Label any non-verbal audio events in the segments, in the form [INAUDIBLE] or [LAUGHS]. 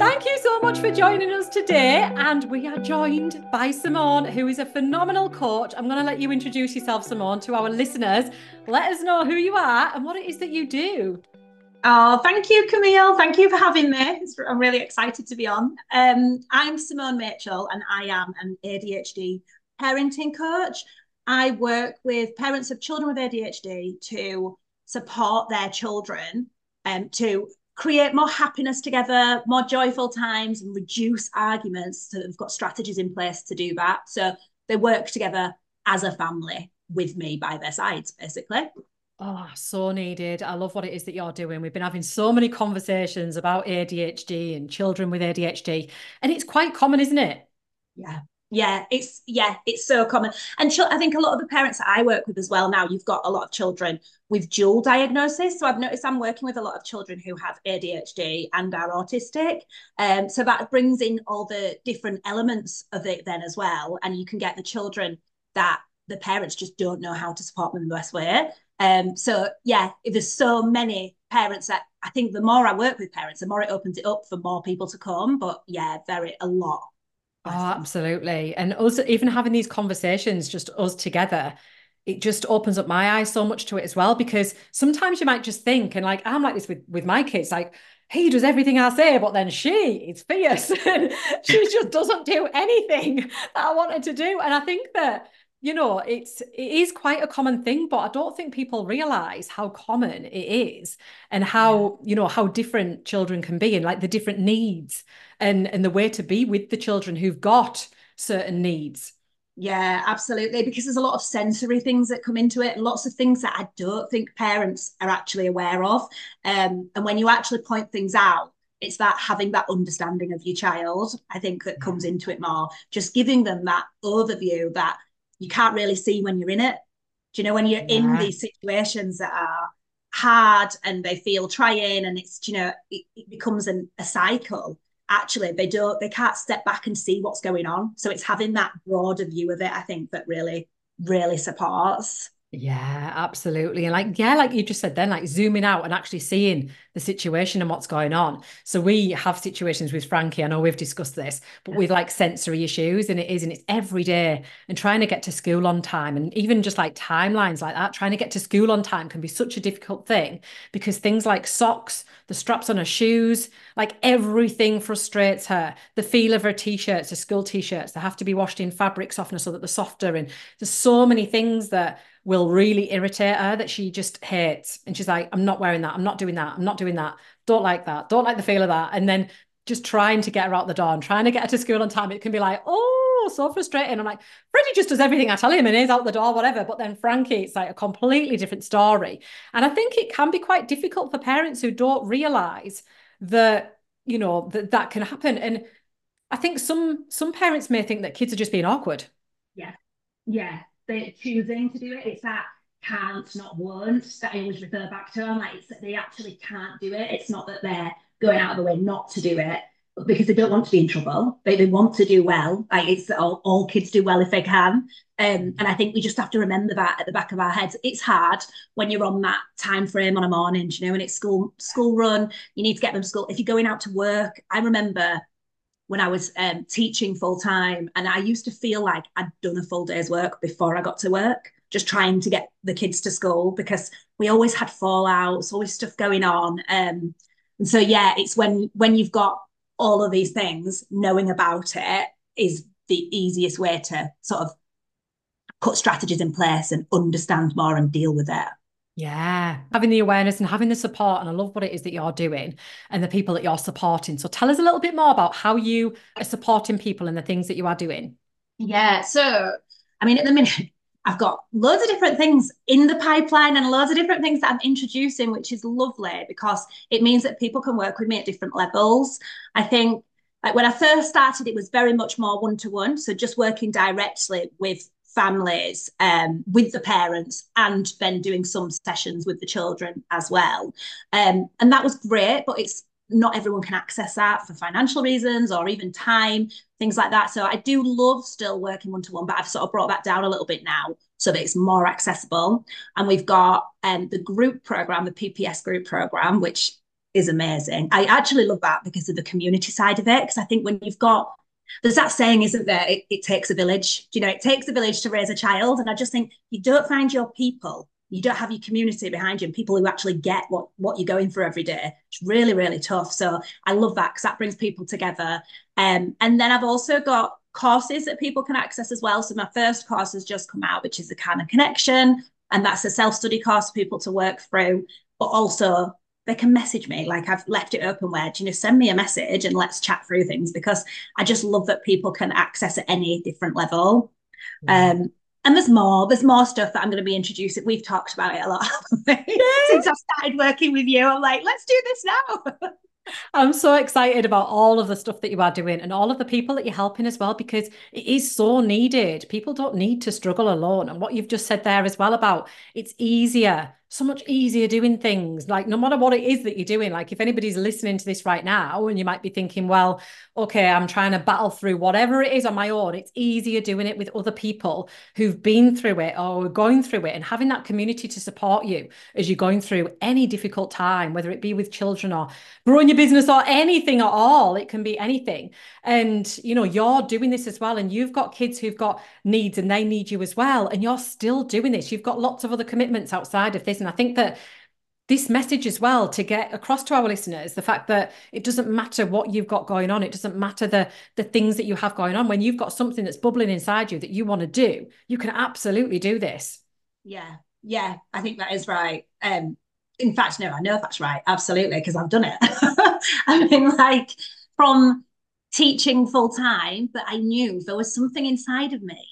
Thank you so much for joining us today. And we are joined by Simone, who is a phenomenal coach. I'm going to let you introduce yourself, Simone, to our listeners. Let us know who you are and what it is that you do. Oh, thank you, Camille. Thank you for having me. I'm really excited to be on. Um, I'm Simone Machell, and I am an ADHD parenting coach. I work with parents of children with ADHD to support their children um, to create more happiness together, more joyful times, and reduce arguments. So they've got strategies in place to do that. So they work together as a family with me by their sides, basically. Oh, so needed. I love what it is that you're doing. We've been having so many conversations about ADHD and children with ADHD, and it's quite common, isn't it? Yeah yeah it's yeah it's so common. And i think a lot of the parents that i work with as well now you've got a lot of children with dual diagnosis. So i've noticed i'm working with a lot of children who have adhd and are autistic. Um, so that brings in all the different elements of it then as well. And you can get the children that the parents just don't know how to support them the best way. Um, so yeah there's so many parents that i think the more i work with parents the more it opens it up for more people to come. But yeah very a lot Oh, absolutely. And also, even having these conversations, just us together, it just opens up my eyes so much to it as well. Because sometimes you might just think, and like I'm like this with with my kids, like he does everything I say, but then she is fierce [LAUGHS] she just doesn't do anything [LAUGHS] that I wanted to do. And I think that you know it's it is quite a common thing but i don't think people realize how common it is and how yeah. you know how different children can be and like the different needs and and the way to be with the children who've got certain needs yeah absolutely because there's a lot of sensory things that come into it and lots of things that i don't think parents are actually aware of um, and when you actually point things out it's that having that understanding of your child i think that comes into it more just giving them that overview that you can't really see when you're in it. Do you know when you're yeah. in these situations that are hard and they feel trying and it's you know it, it becomes an, a cycle actually they don't they can't step back and see what's going on so it's having that broader view of it i think that really really supports yeah, absolutely. And like, yeah, like you just said then, like zooming out and actually seeing the situation and what's going on. So we have situations with Frankie. I know we've discussed this, but with like sensory issues, and it is, and it's every day and trying to get to school on time. And even just like timelines like that, trying to get to school on time can be such a difficult thing because things like socks, the straps on her shoes, like everything frustrates her. The feel of her t-shirts, her school t-shirts, they have to be washed in fabric softener so that they're softer. And there's so many things that will really irritate her that she just hates. And she's like, I'm not wearing that. I'm not doing that. I'm not doing that. Don't like that. Don't like the feel of that. And then just trying to get her out the door and trying to get her to school on time, it can be like, oh, so frustrating. I'm like, Freddie just does everything I tell him and he's out the door, whatever. But then Frankie, it's like a completely different story. And I think it can be quite difficult for parents who don't realize that, you know, that that can happen. And I think some some parents may think that kids are just being awkward. Yeah. Yeah they're choosing to do it. It's that can't, not won't, that I always refer back to. I'm like, it's that they actually can't do it. It's not that they're going out of the way not to do it, because they don't want to be in trouble. They, they want to do well. Like it's all, all kids do well if they can. Um, and I think we just have to remember that at the back of our heads. It's hard when you're on that time frame on a morning, you know, and it's school school run. You need to get them school. If you're going out to work, I remember when I was um, teaching full time. And I used to feel like I'd done a full day's work before I got to work, just trying to get the kids to school because we always had fallouts, always stuff going on. Um, and so, yeah, it's when when you've got all of these things, knowing about it is the easiest way to sort of put strategies in place and understand more and deal with it. Yeah, having the awareness and having the support. And I love what it is that you're doing and the people that you're supporting. So tell us a little bit more about how you are supporting people and the things that you are doing. Yeah. So, I mean, at the minute, [LAUGHS] I've got loads of different things in the pipeline and loads of different things that I'm introducing, which is lovely because it means that people can work with me at different levels. I think like when I first started, it was very much more one to one. So just working directly with families um, with the parents and then doing some sessions with the children as well. Um, and that was great, but it's not everyone can access that for financial reasons or even time, things like that. So I do love still working one to one, but I've sort of brought that down a little bit now so that it's more accessible. And we've got um, the group program, the PPS group program, which is amazing. I actually love that because of the community side of it. Because I think when you've got there's that saying, isn't there? It, it, takes a village. You know, it takes a village to raise a child. And I just think you don't find your people, you don't have your community behind you, and people who actually get what what you're going through every day. It's really, really tough. So I love that because that brings people together. Um, and then I've also got courses that people can access as well. So my first course has just come out, which is the Canon Connection, and that's a self study course for people to work through. But also they can message me. Like I've left it open where, you know, send me a message and let's chat through things because I just love that people can access at any different level. Mm. Um, and there's more, there's more stuff that I'm going to be introducing. We've talked about it a lot [LAUGHS] since I started working with you. I'm like, let's do this now. [LAUGHS] I'm so excited about all of the stuff that you are doing and all of the people that you're helping as well, because it is so needed. People don't need to struggle alone. And what you've just said there as well about it's easier so much easier doing things like no matter what it is that you're doing like if anybody's listening to this right now and you might be thinking well okay i'm trying to battle through whatever it is on my own it's easier doing it with other people who've been through it or going through it and having that community to support you as you're going through any difficult time whether it be with children or growing your business or anything at all it can be anything. And you know you're doing this as well and you've got kids who've got needs and they need you as well and you're still doing this. You've got lots of other commitments outside of this and I think that this message as well to get across to our listeners the fact that it doesn't matter what you've got going on it doesn't matter the the things that you have going on. When you've got something that's bubbling inside you that you want to do you can absolutely do this. Yeah. Yeah i think that is right. Um in fact no i know that's right. Absolutely because i've done it. [LAUGHS] I mean like from teaching full time but i knew there was something inside of me.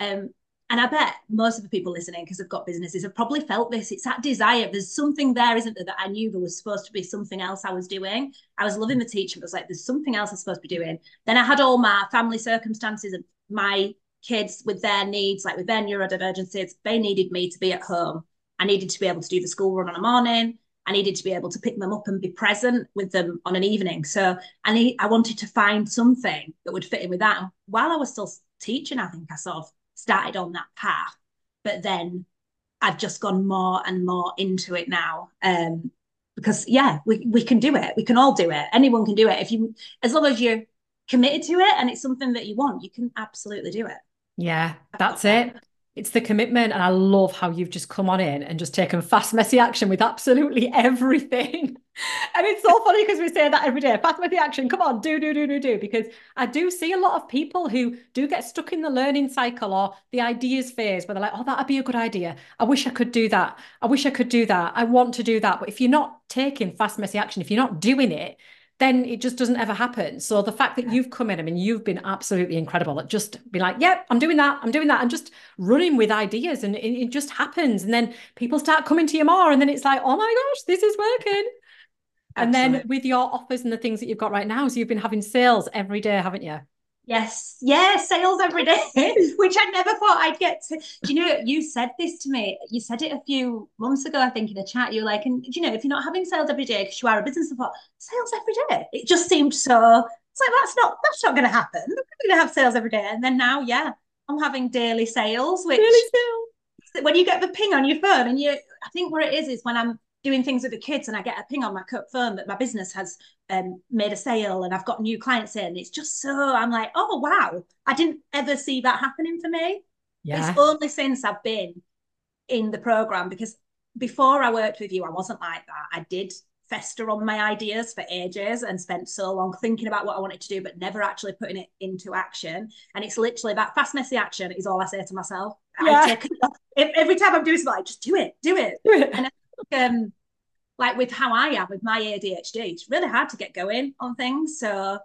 Um and I bet most of the people listening, because they've got businesses, have probably felt this. It's that desire. There's something there, isn't there, that I knew there was supposed to be something else I was doing. I was loving the teaching, but it was like, there's something else I'm supposed to be doing. Then I had all my family circumstances and my kids with their needs, like with their neurodivergencies, they needed me to be at home. I needed to be able to do the school run on a morning. I needed to be able to pick them up and be present with them on an evening. So I need, I wanted to find something that would fit in with that. And while I was still teaching, I think I sort of started on that path. But then I've just gone more and more into it now. Um, because yeah, we, we can do it. We can all do it. Anyone can do it. If you as long as you're committed to it and it's something that you want, you can absolutely do it. Yeah, that's it. It's the commitment. And I love how you've just come on in and just taken fast, messy action with absolutely [LAUGHS] everything. [LAUGHS] and it's so funny because we say that every day fast, messy action. Come on, do, do, do, do, do. Because I do see a lot of people who do get stuck in the learning cycle or the ideas phase where they're like, oh, that'd be a good idea. I wish I could do that. I wish I could do that. I want to do that. But if you're not taking fast, messy action, if you're not doing it, then it just doesn't ever happen. So the fact that you've come in, I mean, you've been absolutely incredible at just be like, yep, I'm doing that, I'm doing that, and just running with ideas, and it, it, just happens. And then people start coming to you more, and then it's like, oh my gosh, this is working. Absolutely. And then with your offers and the things that you've got right now, so you've been having sales every day, haven't you? Yes, yeah, sales every day, [LAUGHS] which I never thought I'd get to. Do you know, you said this to me. You said it a few months ago, I think, in a chat. You're like, and do you know, if you're not having sales every day because you are a business, thought, sales every day. It just seemed so, it's like, that's not, that's not going to happen. I'm going to have sales every day. And then now, yeah, I'm having daily sales, which daily sales. when you get the ping on your phone and you, I think where it is, is when I'm doing things with the kids and I get a ping on my phone that my business has um, made a sale and I've got new clients in. It's just so I'm like, oh wow, I didn't ever see that happening for me. Yeah. It's only since I've been in the program because before I worked with you, I wasn't like that. I did fester on my ideas for ages and spent so long thinking about what I wanted to do, but never actually putting it into action. And it's literally that fast, messy action is all I say to myself. Yeah. Take, every time I'm doing something, like, just do it, do it. Do it. And um, like with how I am with my ADHD, it's really hard to get going on things. So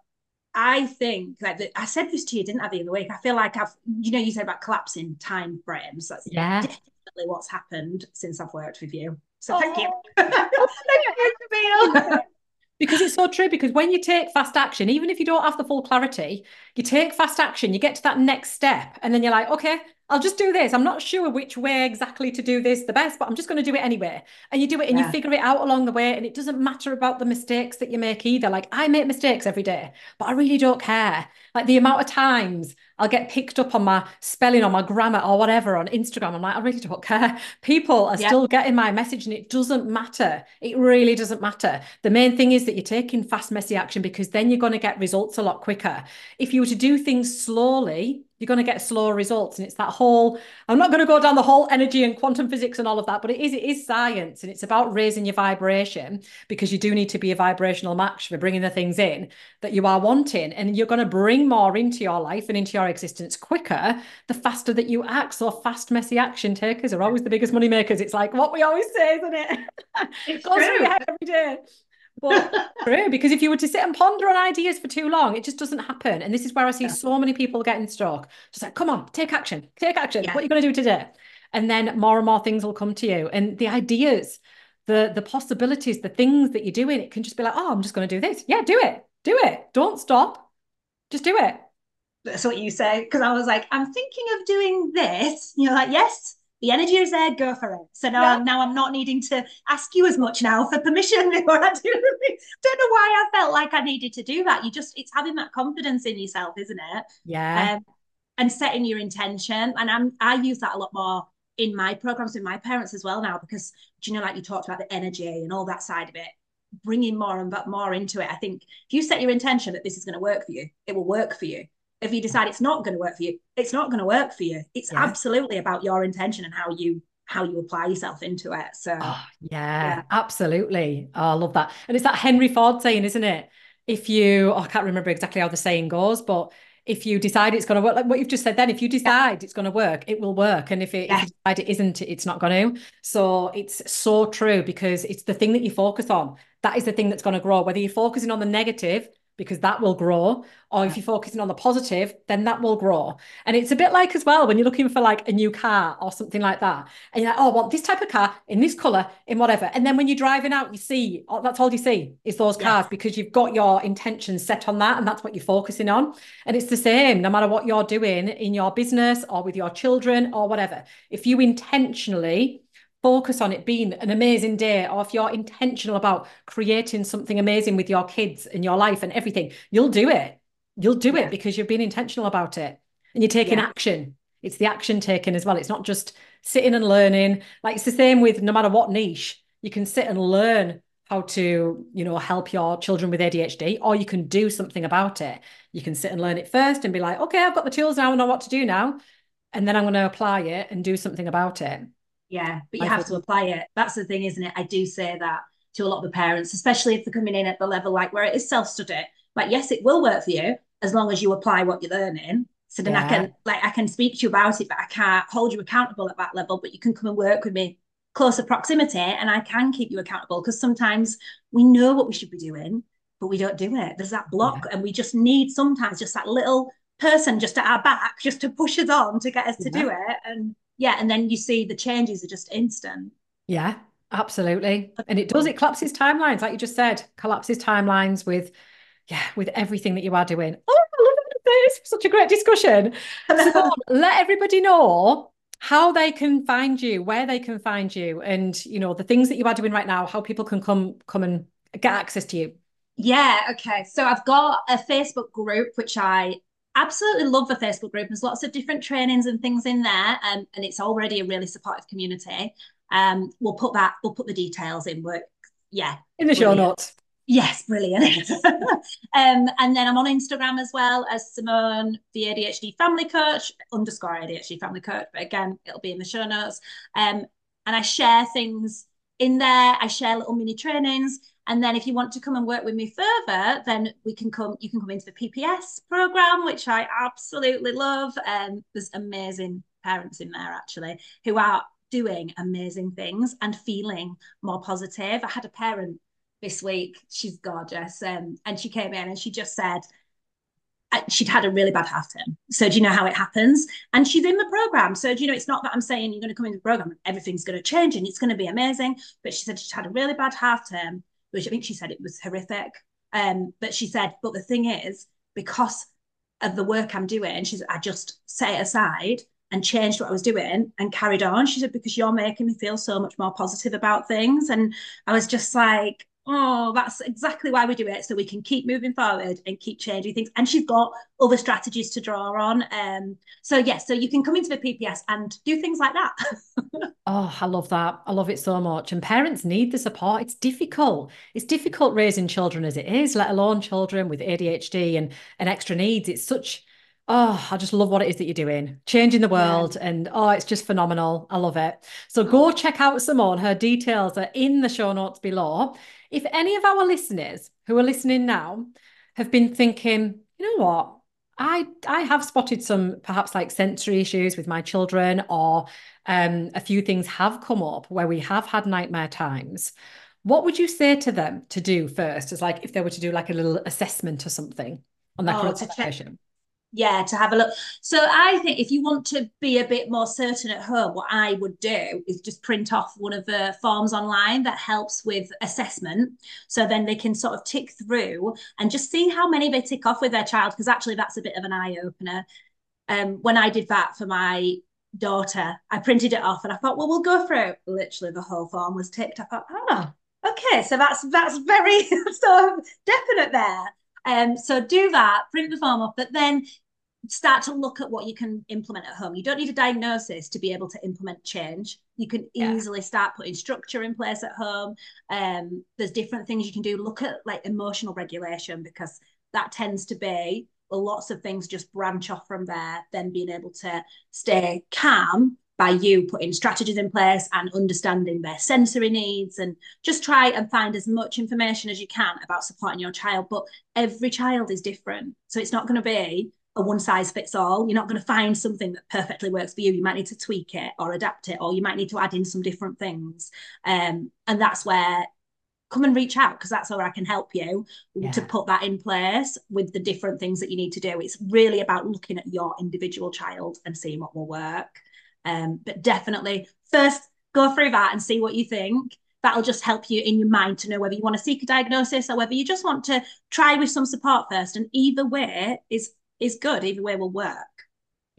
I think like the, I said this to you, didn't I, the other week? I feel like I've, you know, you said about collapsing time frames. That's yeah. definitely what's happened since I've worked with you. So oh. thank you. [LAUGHS] thank you, [LAUGHS] because it's so true. Because when you take fast action, even if you don't have the full clarity, you take fast action, you get to that next step, and then you're like, okay, I'll just do this. I'm not sure which way exactly to do this the best, but I'm just going to do it anyway. And you do it and yeah. you figure it out along the way. And it doesn't matter about the mistakes that you make either. Like I make mistakes every day, but I really don't care. Like the amount of times I'll get picked up on my spelling or my grammar or whatever on Instagram. I'm like, I really don't care. People are yeah. still getting my message and it doesn't matter. It really doesn't matter. The main thing is that you're taking fast, messy action because then you're going to get results a lot quicker. If you were to do things slowly, you're going to get slower results and it's that whole i'm not going to go down the whole energy and quantum physics and all of that but it is it is science and it's about raising your vibration because you do need to be a vibrational match for bringing the things in that you are wanting and you're going to bring more into your life and into your existence quicker the faster that you act. So fast messy action takers are always the biggest money makers. It's like what we always say isn't it? It goes through [LAUGHS] your head every day but [LAUGHS] true, because if you were to sit and ponder on ideas for too long, it just doesn't happen. And this is where I see yeah. so many people getting stuck. Just like, come on, take action, take action. Yeah. What are you going to do today? And then more and more things will come to you. And the ideas, the the possibilities, the things that you're doing, it can just be like, oh, I'm just going to do this. Yeah, do it. Do it. Don't stop. Just do it. That's what you say. Because I was like, I'm thinking of doing this. And you're like, yes, the energy is there, go for it. So now, yeah. I'm, now I'm not needing to ask you as much now for permission [LAUGHS] I do. Don't know why I felt like I needed to do that. You just, it's having that confidence in yourself, isn't it? Yeah. Um, and setting your intention. And I'm, I use that a lot more in my programs with my parents as well now because, do you know, like you talked about the energy and all that side of it, bringing more and more into it. I think if you set your intention that this is going to work for you, it will work for you if you decide it's not going to work for you it's not going to work for you. It's yeah. absolutely about your intention and how you how you apply yourself into it so. Oh, yeah, yeah, absolutely. Oh, i love that. And it's that henry ford saying isn't it? If you oh, i can't remember exactly how the saying goes but if you decide it's going to work like what you've just said then if you decide yeah. it's going to work it will work. And if it, if you decide it isn't it's not going to so it's so true because it's the thing that you focus on. That is the thing that's going to grow. Whether you're focusing on the negative because that will grow. Or if you're focusing on the positive, then that will grow. And it's a bit like as well when you're looking for like a new car or something like that. And you're like, oh, I want this type of car in this color, in whatever. And then when you're driving out, you see oh, that's all you see is those cars yes. because you've got your intentions set on that and that's what you're focusing on. And it's the same no matter what you're doing in your business or with your children or whatever. If you intentionally focus on it being an amazing day or if you're intentional about creating something amazing with your kids and your life and everything you'll do it. You'll do yeah. it because you've been intentional about it. And you're taking yeah. action. It's the action taken as well. It's not just sitting and learning. Like it's the same with no matter what niche. You can sit and learn how to you know help your children with ADHD or you can do something about it. You can sit and learn it first and be like okay I've got the tools now. And I know what to do now. And then I'm going to apply it and do something about it yeah, but you I have to apply it. That's the thing, isn't it? I do say that to a lot of the parents, especially if they're coming in at the level like where it is self-study. Like, yes, it will work for you as long as you apply what you're learning. So then yeah. I can like I can speak to you about it, but I can't hold you accountable at that level. But you can come and work with me closer proximity and I can keep you accountable because sometimes we know what we should be doing, but we don't do it. There's that block, yeah. and we just need sometimes just that little person just at our back just to push us on to get us to do it. And yeah, and then you see the changes are just instant. Yeah, absolutely. And it does, it collapses timelines, like you just said, collapses timelines with, yeah, with everything that you are doing. Oh, I love this. Such a great discussion. [LAUGHS] So let everybody know how they can find you, where they can find you, and you know, the things that you are doing right now, how people can come come and get access to you. Yeah, okay. So I've got a Facebook group which I absolutely love the Facebook group. There's lots of different trainings and things in there, um, and it's already a really supportive community. Um, we'll put that, we'll put the details in. Work, yeah, in the show notes. Yes, brilliant. [LAUGHS] um, and then I'm on Instagram as well as Simone, the ADHD family coach, underscore ADHD family coach. But again, it'll be in the show notes. Um, and I share things in there. I share little mini trainings. And then if you want to come and work with me further, then we can come, you can come into the PPS program, which I absolutely love. And um, there's amazing parents in there actually who are doing amazing things and feeling more positive. I had a parent this week, she's gorgeous. Um, and she came in and she just said, uh, she'd had a really bad half term. So do you know how it happens? And she's in the program. So do you know it's not that I'm saying you're going to come into the program, everything's going to change and it's going to be amazing. But she said she'd had a really bad half term which I think she said it was horrific. Um, but she said, but the thing is, because of the work I'm doing, she's I just set it aside and changed what I was doing and carried on. She said, because you're making me feel so much more positive about things. And I was just like, oh, that's exactly why we do it. So we can keep moving forward and keep changing things. And she's got other strategies to draw on. Um, so yes, yeah, so you can come into the PPS and do things like that. [LAUGHS] oh, I love that. I love it so much. And parents need the support. It's difficult. It's difficult raising children as it is, let alone children with ADHD and, and extra needs. It's such oh, I just love what it is that you're doing, changing the world. Yeah. And oh, it's just phenomenal. I love it. So go check out Simone. Her details are in the show notes below. If any of our listeners who are listening now have been thinking, you know what? I I have spotted some perhaps like sensory issues with my children, or um, a few things have come up where we have had nightmare times. What would you say to them to do first? As like if they were to do like a little assessment or something on their oh, current situation? Yeah to have a look. So i think if you want to be a bit more certain at home what i would do is just print off one of the forms online that helps with assessment. So then they can sort of tick through and just see how many they tick off with their child because actually that's a bit of an eye opener um, when i did that for my daughter i printed it off and i thought well we'll go through literally the whole form was ticked. I thought oh okay. So that's that's very [LAUGHS] sort of definite there um, so do that, print the form off, but then start to look at what you can implement at home. You don't need a diagnosis to be able to implement change. You can yeah. easily start putting structure in place at home. Um, there's different things you can do. Look at like emotional regulation because that tends to be well, lots of things just branch off from there. Then being able to stay calm by you putting strategies in place and understanding their sensory needs and just try and find as much information as you can about supporting your child but every child is different so it's not going to be a one size fits all you're not going to find something that perfectly works for you you might need to tweak it or adapt it or you might need to add in some different things um, and that's where come and reach out because that's where I can help you yeah. to put that in place with the different things that you need to do. It's really about looking at your individual child and seeing what will work. Um, but definitely first go through that and see what you think. That'll just help you in your mind to know whether you want to seek a diagnosis or whether you just want to try with some support first. And either way is is good. Either way will work.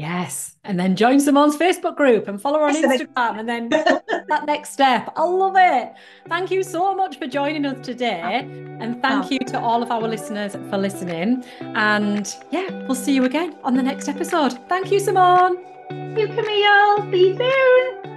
Yes. And then join Simone's Facebook group and follow her on Instagram and then that next step. I love it. Thank you so much for joining us today. And thank oh. you to all of our listeners for listening. And yeah, we'll see you again on the next episode. Thank you, Simone. You, Camille. See you soon.